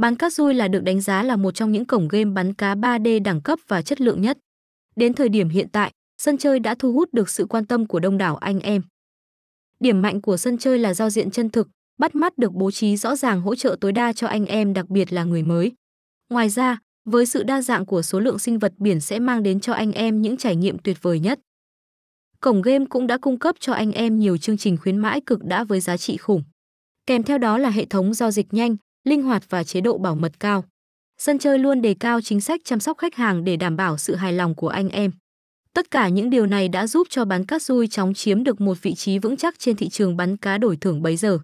Bán cá rui là được đánh giá là một trong những cổng game bắn cá 3D đẳng cấp và chất lượng nhất. Đến thời điểm hiện tại, sân chơi đã thu hút được sự quan tâm của đông đảo anh em. Điểm mạnh của sân chơi là giao diện chân thực, bắt mắt được bố trí rõ ràng hỗ trợ tối đa cho anh em đặc biệt là người mới. Ngoài ra, với sự đa dạng của số lượng sinh vật biển sẽ mang đến cho anh em những trải nghiệm tuyệt vời nhất. Cổng game cũng đã cung cấp cho anh em nhiều chương trình khuyến mãi cực đã với giá trị khủng. Kèm theo đó là hệ thống giao dịch nhanh, linh hoạt và chế độ bảo mật cao. Sân chơi luôn đề cao chính sách chăm sóc khách hàng để đảm bảo sự hài lòng của anh em. Tất cả những điều này đã giúp cho bán cá rui chóng chiếm được một vị trí vững chắc trên thị trường bắn cá đổi thưởng bấy giờ.